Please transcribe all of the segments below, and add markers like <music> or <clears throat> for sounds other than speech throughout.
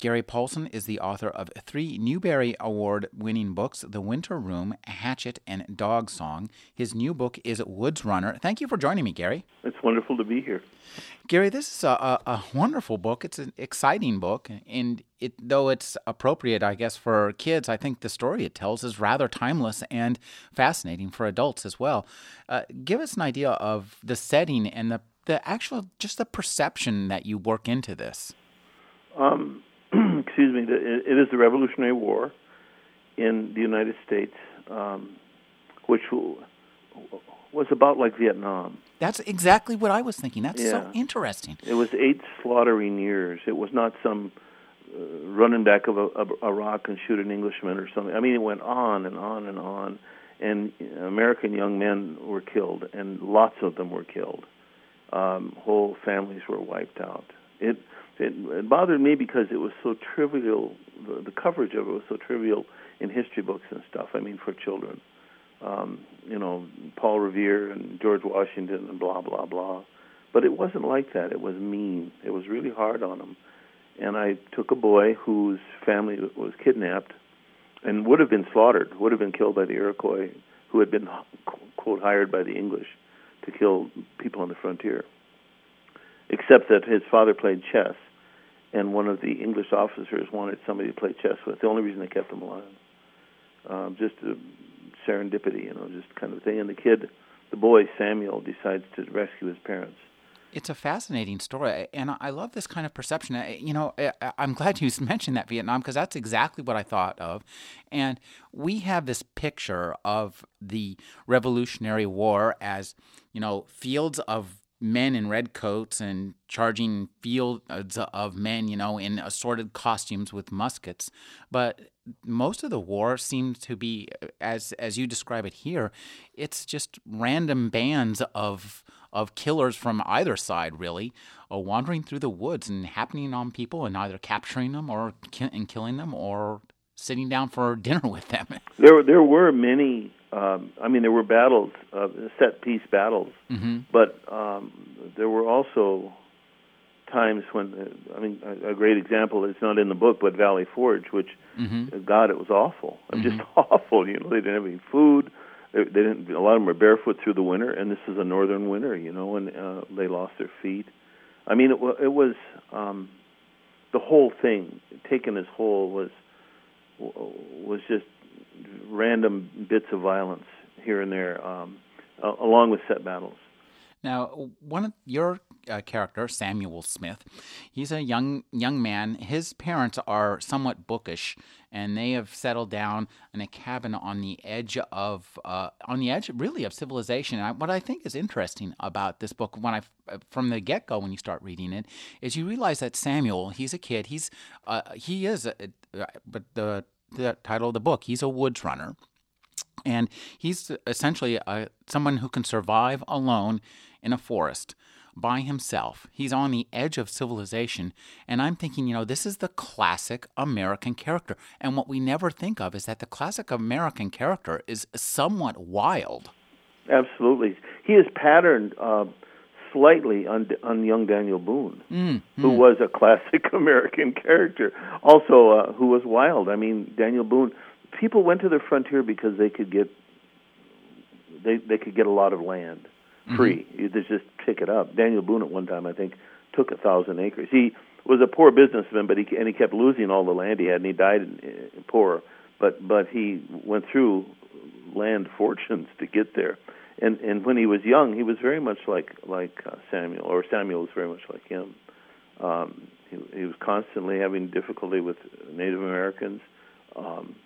Gary Paulsen is the author of three Newbery Award winning books The Winter Room, Hatchet, and Dogsong. His new book is Woods Runner. Thank you for joining me, Gary. It's wonderful to be here. Gary, this is a, a, a wonderful book. It's an exciting book, and it, though it's appropriate, I guess, for kids, I think the story it tells is rather timeless and fascinating for adults as well. Uh, give us an idea of the setting and the, the actual, just the perception that you work into this. Um, excuse me, it is the Revolutionary War in the United States, um, which was about like Vietnam. That's exactly what I was thinking. That's yeah. so interesting. It was eight slaughtering years. It was not some uh, running back of a, a, a rock and shoot an Englishman or something. I mean, it went on and on and on, and American young men were killed, and lots of them were killed. Um, whole families were wiped out. It it, it bothered me because it was so trivial. The, the coverage of it was so trivial in history books and stuff. I mean, for children, um, you know, Paul Revere and George Washington and blah blah blah. But it wasn't like that. It was mean. It was really hard on them. And I took a boy whose family was kidnapped and would have been slaughtered, would have been killed by the Iroquois, who had been quote hired by the English to kill people on the frontier. Except that his father played chess and one of the English officers wanted somebody to play chess with. The only reason they kept him alive, um, just a serendipity, you know, just kind of thing. And the kid, the boy Samuel, decides to rescue his parents. It's a fascinating story, and I love this kind of perception. You know, I'm glad you <laughs> mentioned that Vietnam because that's exactly what I thought of. And we have this picture of the Revolutionary War as, you know, fields of men in red coats and charging fields of men, you know, in assorted costumes with muskets. But most of the war seems to be, as as you describe it here, it's just random bands of of killers from either side, really, uh, wandering through the woods and happening on people and either capturing them or ki- and killing them or sitting down for <laughs> dinner with them. There, there were many um, I mean, there were battles, uh, set piece battles, mm-hmm. but um, there were also times when, uh, I mean, a, a great example is not in the book, but Valley Forge, which, mm-hmm. uh, God, it was awful. Mm-hmm. Just <laughs> awful. You know, they didn't have any food. They, they didn't. A lot of them were barefoot through the winter, and this is a northern winter. You know, and uh, they lost their feet. I mean, it, it was um, the whole thing taken as whole was was just random bits of violence here and there, um, along with set battles. Now, one of your uh, character, Samuel Smith, he's a young young man. His parents are somewhat bookish, and they have settled down in a cabin on the edge of uh, on the edge, really, of civilization. And what I think is interesting about this book, when I from the get go, when you start reading it, is you realize that Samuel, he's a kid. He's uh, he is, a, but the the title of the book. He's a woods runner, and he's essentially a, someone who can survive alone in a forest by himself. He's on the edge of civilization, and I'm thinking, you know, this is the classic American character. And what we never think of is that the classic American character is somewhat wild. Absolutely, he is patterned. Uh slightly on, on young Daniel Boone, mm, who was a classic <laughs> American character, also uh, who was wild. I mean, Daniel Boone. People went to the frontier because they could get they they could get a lot of land mm-hmm. free. Mm-hmm. You just pick it up. Daniel Boone at one time, I think, took a thousand acres. He was a poor businessman, but he and he kept losing all the land he had, and he died in, in poor. But but he went through land fortunes to get there and and when he was young, he was very much like like uh, Samuel, or Samuel was very much like him. Um, he, he was constantly having difficulty with Native Americans. Um,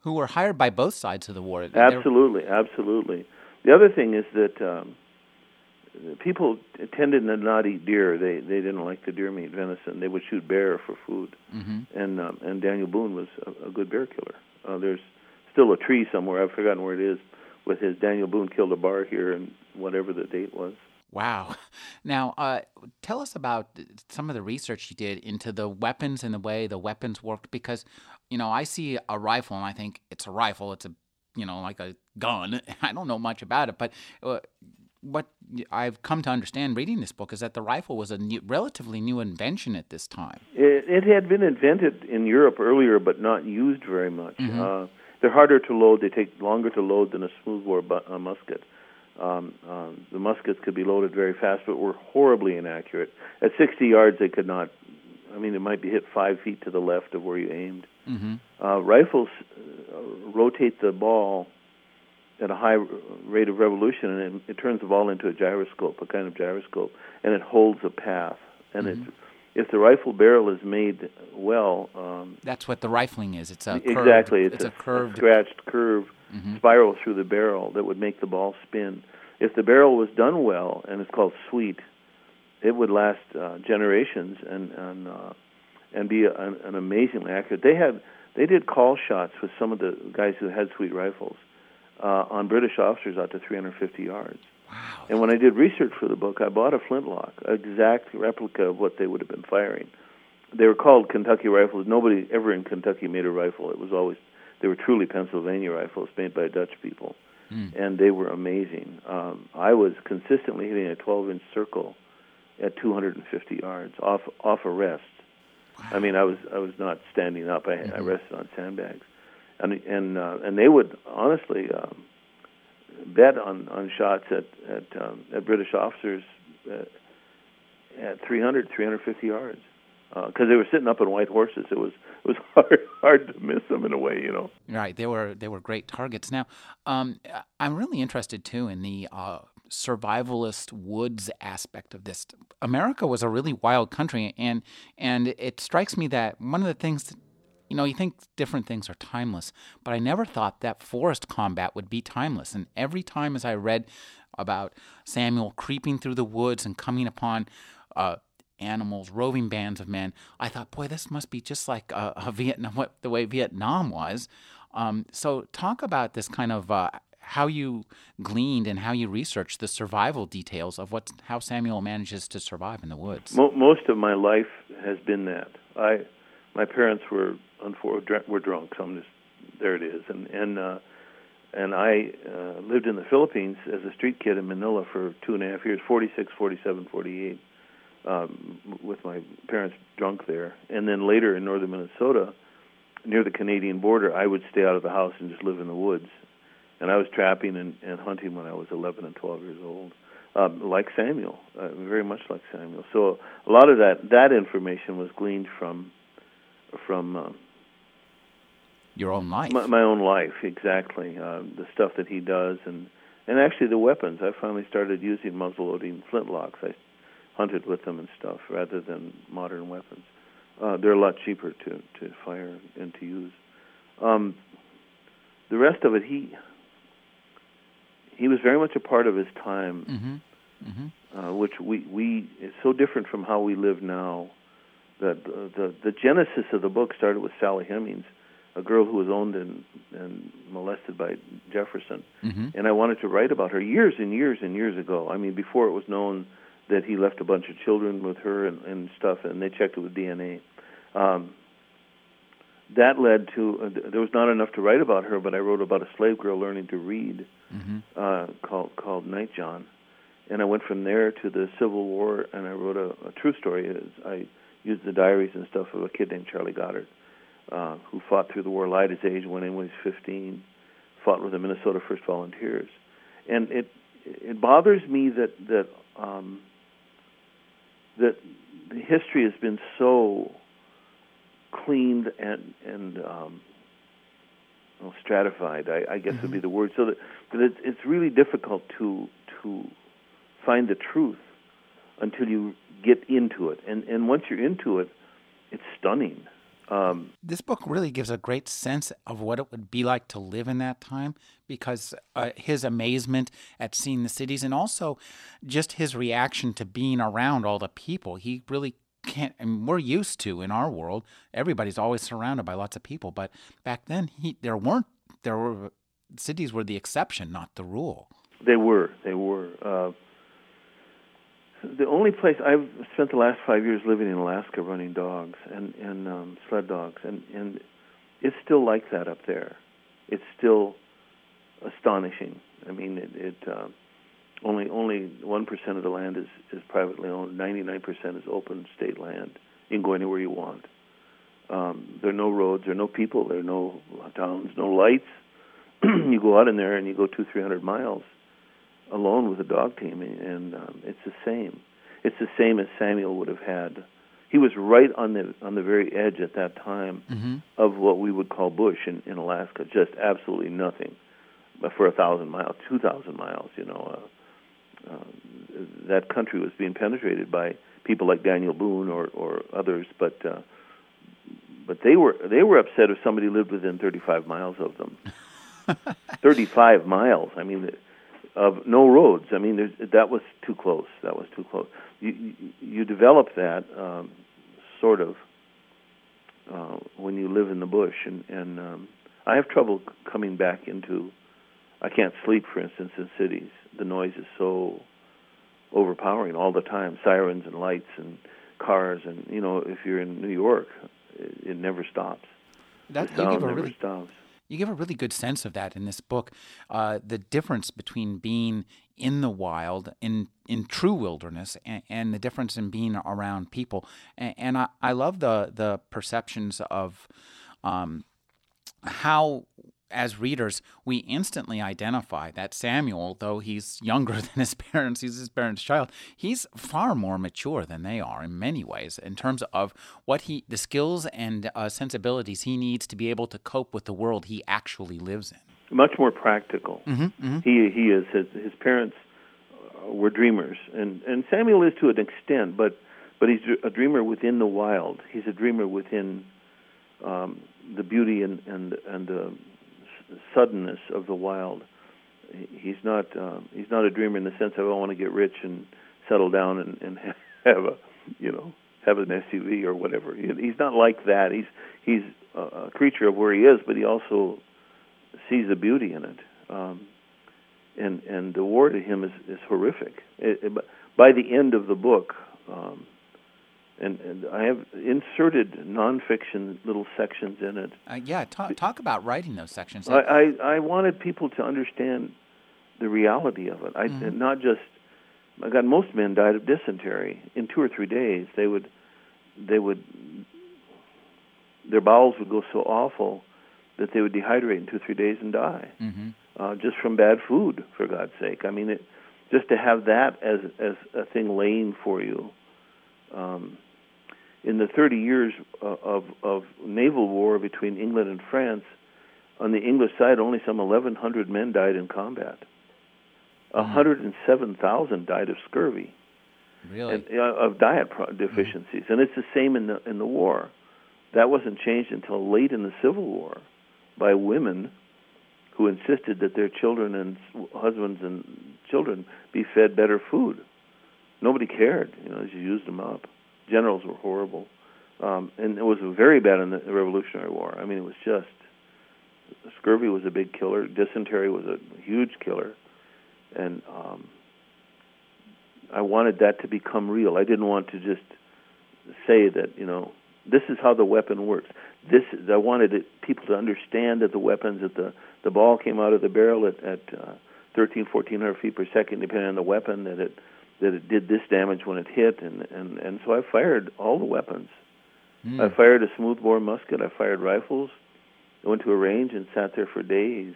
who were hired by both sides of the war. Absolutely, absolutely. The other thing is that um, people tended to not eat deer. They they didn't like the deer meat, venison. They would shoot bear for food. Mm-hmm. And um, and Daniel Boone was a, a good bear killer. Uh, there's still a tree somewhere. I've forgotten where it is with his Daniel Boone killed a bar here and whatever the date was. Wow. <laughs> Now, uh, tell us about some of the research you did into the weapons and the way the weapons worked. Because, you know, I see a rifle and I think it's a rifle. It's a, you know, like a gun. <laughs> I don't know much about it, but uh, what I've come to understand reading this book is that the rifle was a new, relatively new invention at this time. It, it, had been invented in Europe earlier, but not used very much. Mm-hmm. Uh, they're harder to load. They take longer to load than a smoothbore bu- musket. Um, um, the muskets could be loaded very fast, but were horribly inaccurate. At 60 yards, they could not. I mean, it might be hit five feet to the left of where you aimed. Mm-hmm. Uh, rifles uh, rotate the ball at a high rate of revolution, and it, it, turns the ball into a gyroscope, a kind of gyroscope, and it holds a path. And mm-hmm. it's if the rifle barrel is made well, um, that's what the rifling is. It's a exactly. Curved, it's, it's, a, a curved, scratched curve mm-hmm. spiral through the barrel that would make the ball spin. If the barrel was done well, and it's called sweet, it would last uh, generations and and uh, and be an, an amazingly accurate. They had they did call shots with some of the guys who had sweet rifles uh, on British officers out to 350 yards. Wow. And when I did research for the book, I bought a flintlock, exact replica of what they would have been firing. They were called Kentucky rifles. Nobody ever in Kentucky made a rifle. It was always they were truly Pennsylvania rifles made by Dutch people, mm. and they were amazing. Um, I was consistently hitting a 12-inch circle at 250 yards off off a rest. Wow. I mean, I was I was not standing up. I, mm-hmm. I rested on sandbags and and uh, and they would honestly um, bet on on shots at at um, at British officers at, at 300 350 yards because uh, they were sitting up on white horses. It was it was <laughs> hard hard to miss them in a way, you know. Right, they were they were great targets. Now, um, I'm really interested too in the uh, survivalist woods aspect of this. America was a really wild country, and and it strikes me that one of the things you know, you think different things are timeless, but I never thought that forest combat would be timeless. And every time as I read about Samuel creeping through the woods and coming upon uh, animals, roving bands of men, I thought, boy, this must be just like a, a Vietnam, what, the way Vietnam was. Um, so, talk about this kind of uh, how you gleaned and how you researched the survival details of what how Samuel manages to survive in the woods. Most of my life has been that. I, my parents were unfor- were drunk. So I'm just there. It is, and and uh, and I uh, lived in the Philippines as a street kid in Manila for two and a half years, 46, 47, 48, um, with my parents drunk there, and then later in northern Minnesota, near the Canadian border, I would stay out of the house and just live in the woods. And I was trapping and, and hunting when I was 11 and 12 years old, um, like Samuel, uh, very much like Samuel. So a lot of that that information was gleaned from from uh, your own life. My, my own life, exactly. Uh, the stuff that he does, and and actually the weapons. I finally started using muzzle-loading flintlocks. I hunted with them and stuff rather than modern weapons. Uh, they're a lot cheaper to to fire and to use. Um, the rest of it, he he was very much a part of his time, mm-hmm. Mm-hmm. Uh, which we we is so different from how we live now. The, the the genesis of the book started with Sally Hemings a girl who was owned and, and molested by Jefferson. Mm-hmm. And I wanted to write about her years and years and years ago. I mean, before it was known that he left a bunch of children with her and, and stuff, and they checked it with DNA. Um, that led to uh, there was not enough to write about her, but I wrote about a slave girl learning to read mm-hmm. uh, called called Nightjohn, and I went from there to the Civil War, and I wrote a, a true story. I used the diaries and stuff of a kid named Charley Goddard uh, who fought through the war light his age, went in when he was 15, fought with the Minnesota First Volunteers, and it it bothers me that that um, that the history has been so cleaned and and um, well, stratified. I, I guess mm-hmm. would be mm-hmm. the word. So that, that it, it's really difficult to to find the truth until you get into it, and and once you're into it, it's stunning. Um, this book really gives a great sense of what it would be like to live in that time because uh, his amazement at seeing the cities and also just his reaction to being around all the people. He really can't, and we're used to in our world, everybody's always surrounded by lots of people. But back then, he there weren't, there were cities were the exception, not the rule. They were. They were. Uh, the only place I've spent the last five years living in Alaska, running dogs and and um, sled dogs, and and it's still like that up there. It's still astonishing. I mean, it, it uh, only only one percent of the land is is privately owned. Ninety nine percent is open state land. You can go anywhere you want. Um, there are no roads, there are no people, there are no towns, no lights. <clears throat> you go out in there and you go two, three hundred miles alone with a dog team, and um, it's the same. It's the same as Samuel would have had. He was right on the on the very edge at that time mm-hmm. of what we would call bush in, in Alaska. Just absolutely nothing, but for a thousand miles, two thousand miles, you know, uh, uh, that country was being penetrated by people like Daniel Boone or or others, but. Uh, but they were they were upset if somebody lived within 35 miles of them. <laughs> 35 miles. I mean, of no roads. I mean, that was too close. That was too close. You you, you develop that um, sort of uh, when you live in the bush, and and um, I have trouble coming back into. I can't sleep, for instance, in cities. The noise is so overpowering all the time. Sirens and lights and cars, and you know, if you're in New York, it, it never stops. That, the sound never really, stops you give a really good sense of that in this book. Uh, the difference between being in the wild, in in true wilderness, and, and the difference in being around people. And, and, I, I love the the perceptions of um, how as readers, we instantly identify that Samuel, though he's <laughs> younger than his parents, he's his parents' child, he's far more mature than they are in many ways in terms of what he, the skills and uh, sensibilities he needs to be able to cope with the world he actually lives in. Much more practical. Mm-hmm, mm-hmm. He he is. His, his parents uh, were dreamers, and and Samuel is to an extent, but but he's a dreamer within the wild. He's a dreamer within um, the beauty and and and the suddenness of the wild. He's not uh, he's not a dreamer in the sense of I want to get rich and settle down and, and <laughs> have a you know have an SUV or whatever. He's not like that. He's he's a creature of where he is, but he also sees the beauty in it. Um, and and the war to him is is horrific. It, it, by the end of the book, um, and, and I have inserted nonfiction little sections in it. Uh, yeah, talk, talk about writing those sections. I, I, I wanted people to understand the reality of it. I mm-hmm. not just. I got most men died of dysentery in two or three days. They would, they would, their bowels would go so awful that they would dehydrate in two or three days and die, mm-hmm. uh, just from bad food. For God's sake, I mean, it, just to have that as as a thing laying for you. Um, in the 30 years uh, of, of naval war between England and France, on the English side, only some 1,100 men died in combat. Mm-hmm. 107,000 died of scurvy, really, and, uh, of diet pro- deficiencies, mm-hmm. and it's the same in the in the war. That wasn't changed until late in the Civil War, by women who insisted that their children and husbands and children be fed better food. Nobody cared, you know, you used them up generals were horrible, um, and it was very bad in the Revolutionary War. I mean, it was just scurvy was a big killer, dysentery was a huge killer, and um, I wanted that to become real. I didn't want to just say that you know this is how the weapon works. This is, I wanted it, people to understand that the weapons that the the ball came out of the barrel at, at uh, 13, 1400 feet per second, depending on the weapon. That it that it did this damage when it hit, and and and so I fired all the weapons. Mm. I fired a smoothbore musket. I fired rifles. I went to a range and sat there for days,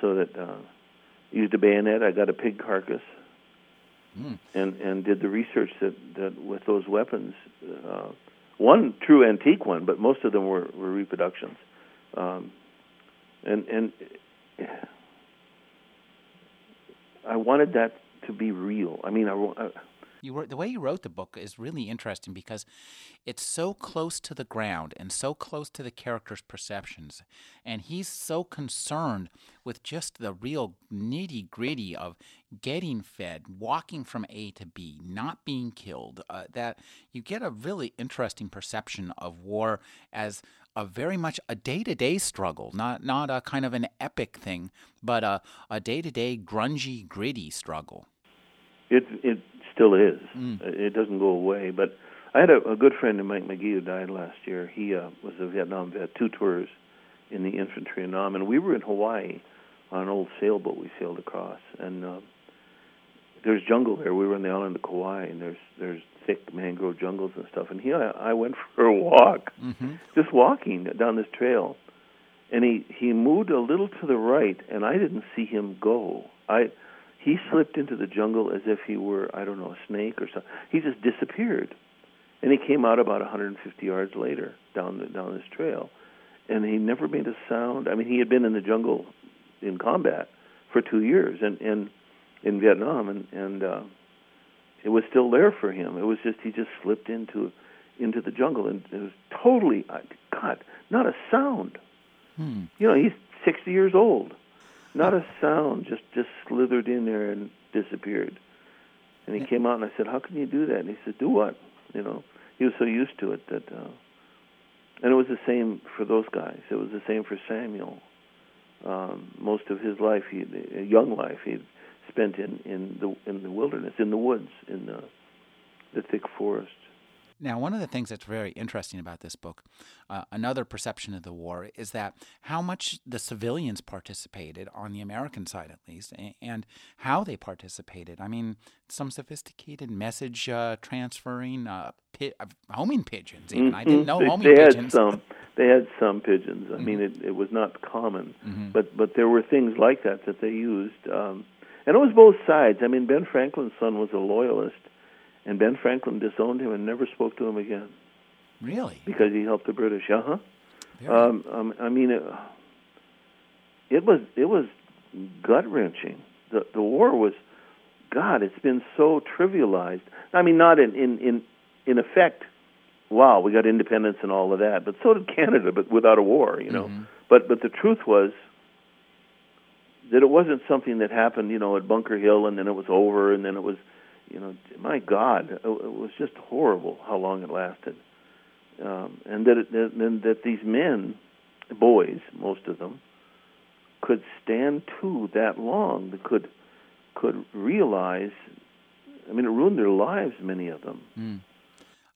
so that uh, used a bayonet. I got a pig carcass, mm. and and did the research that that with those weapons. Uh, one true antique one, but most of them were, were reproductions. Um, and and <sighs> I wanted that to be real. I mean, I, I you wrote, the way you wrote the book is really interesting because it's so close to the ground and so close to the character's perceptions, and he's so concerned with just the real nitty gritty of getting fed, walking from A to B, not being killed. Uh, that you get a really interesting perception of war as a very much a day-to-day struggle, not not a kind of an epic thing, but a a day-to-day grungy, gritty struggle. It it still is. Mm. It doesn't go away. But I had a, a good friend, Mike McGee, who died last year. He uh, was a Vietnam vet, two tours in the infantry in Nam, and we were in Hawaii on an old sailboat we sailed across, and uh, there's jungle there. We were on the island of Kauai, and there's there's thick mangrove jungles and stuff. And he, I, I went <laughs> for a walk, mm-hmm. just walking down this trail, and he he moved a little to the right, and I didn't see him go. I he slipped into the jungle as if he were I don't know a snake or something. He just disappeared, and he came out about 150 yards later down the, down this trail, and he never made a sound. I mean, he had been in the jungle in combat for two years, and and in Vietnam, and and uh, it was still there for him. It was just he just slipped into into the jungle, and it was totally God, not a sound. Hmm. You know, he's 60 years old. Not a sound, just just slithered in there and disappeared. And he yeah. came out and I said, "How can you do that?" And he said, "Do what?" You know, he was so used to it that. Uh, and it was the same for those guys. It was the same for Samuel. Um, most of his life, he, a young life, he spent in in the in the wilderness, in the woods, in the the thick forest. Now, one of the things that's very interesting about this book, uh, another perception of the war, is that how much the civilians participated, on the American side at least, and how they participated. I mean, some sophisticated message uh, transferring, uh, pi- uh, homing pigeons, even. Mm-hmm. I didn't know they, homing they pigeons. Had some, they had some pigeons. I mm-hmm. mean, it, it was not common, mm-hmm. but, but there were things like that that they used. Um, and it was both sides. I mean, Ben Franklin's son was a loyalist and Ben Franklin disowned him and never spoke to him again. Really? Because he helped the British. Uh huh. Um, um, I mean, it, it was it was gut wrenching. The the war was, God, it's been so trivialized. I mean, not in in in in effect. Wow, we got independence and all of that, but so did Canada, but without a war, you know. Mm-hmm. But but the truth was that it wasn't something that happened, you know, at Bunker Hill and then it was over and then it was you know, my God, it was just horrible how long it lasted, um, and that it, and that these men, boys, most of them, could stand to that long. Could could realize. I mean, it ruined their lives. Many of them. Mm.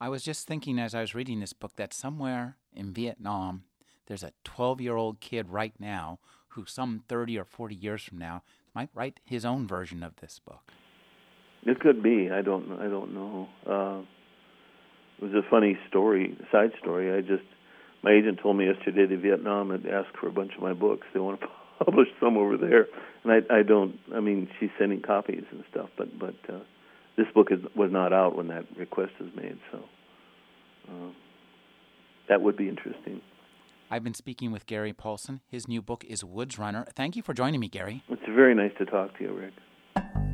I was just thinking as I was reading this book that somewhere in Vietnam, there's a 12 year old kid right now who, some 30 or 40 years from now, might write his own version of this book. It could be. I don't. I don't know. Uh, it was a funny story, side story. I just my agent told me yesterday that Vietnam had asked for a bunch of my books. They want to <laughs> publish some over there, and I, I don't. I mean, she's sending copies and stuff, but but uh, this book is, was not out when that request was made, so uh, that would be interesting. I've been speaking with Gary Paulsen. His new book is Woods Runner. Thank you for joining me, Gary. It's very nice to talk to you, Rick.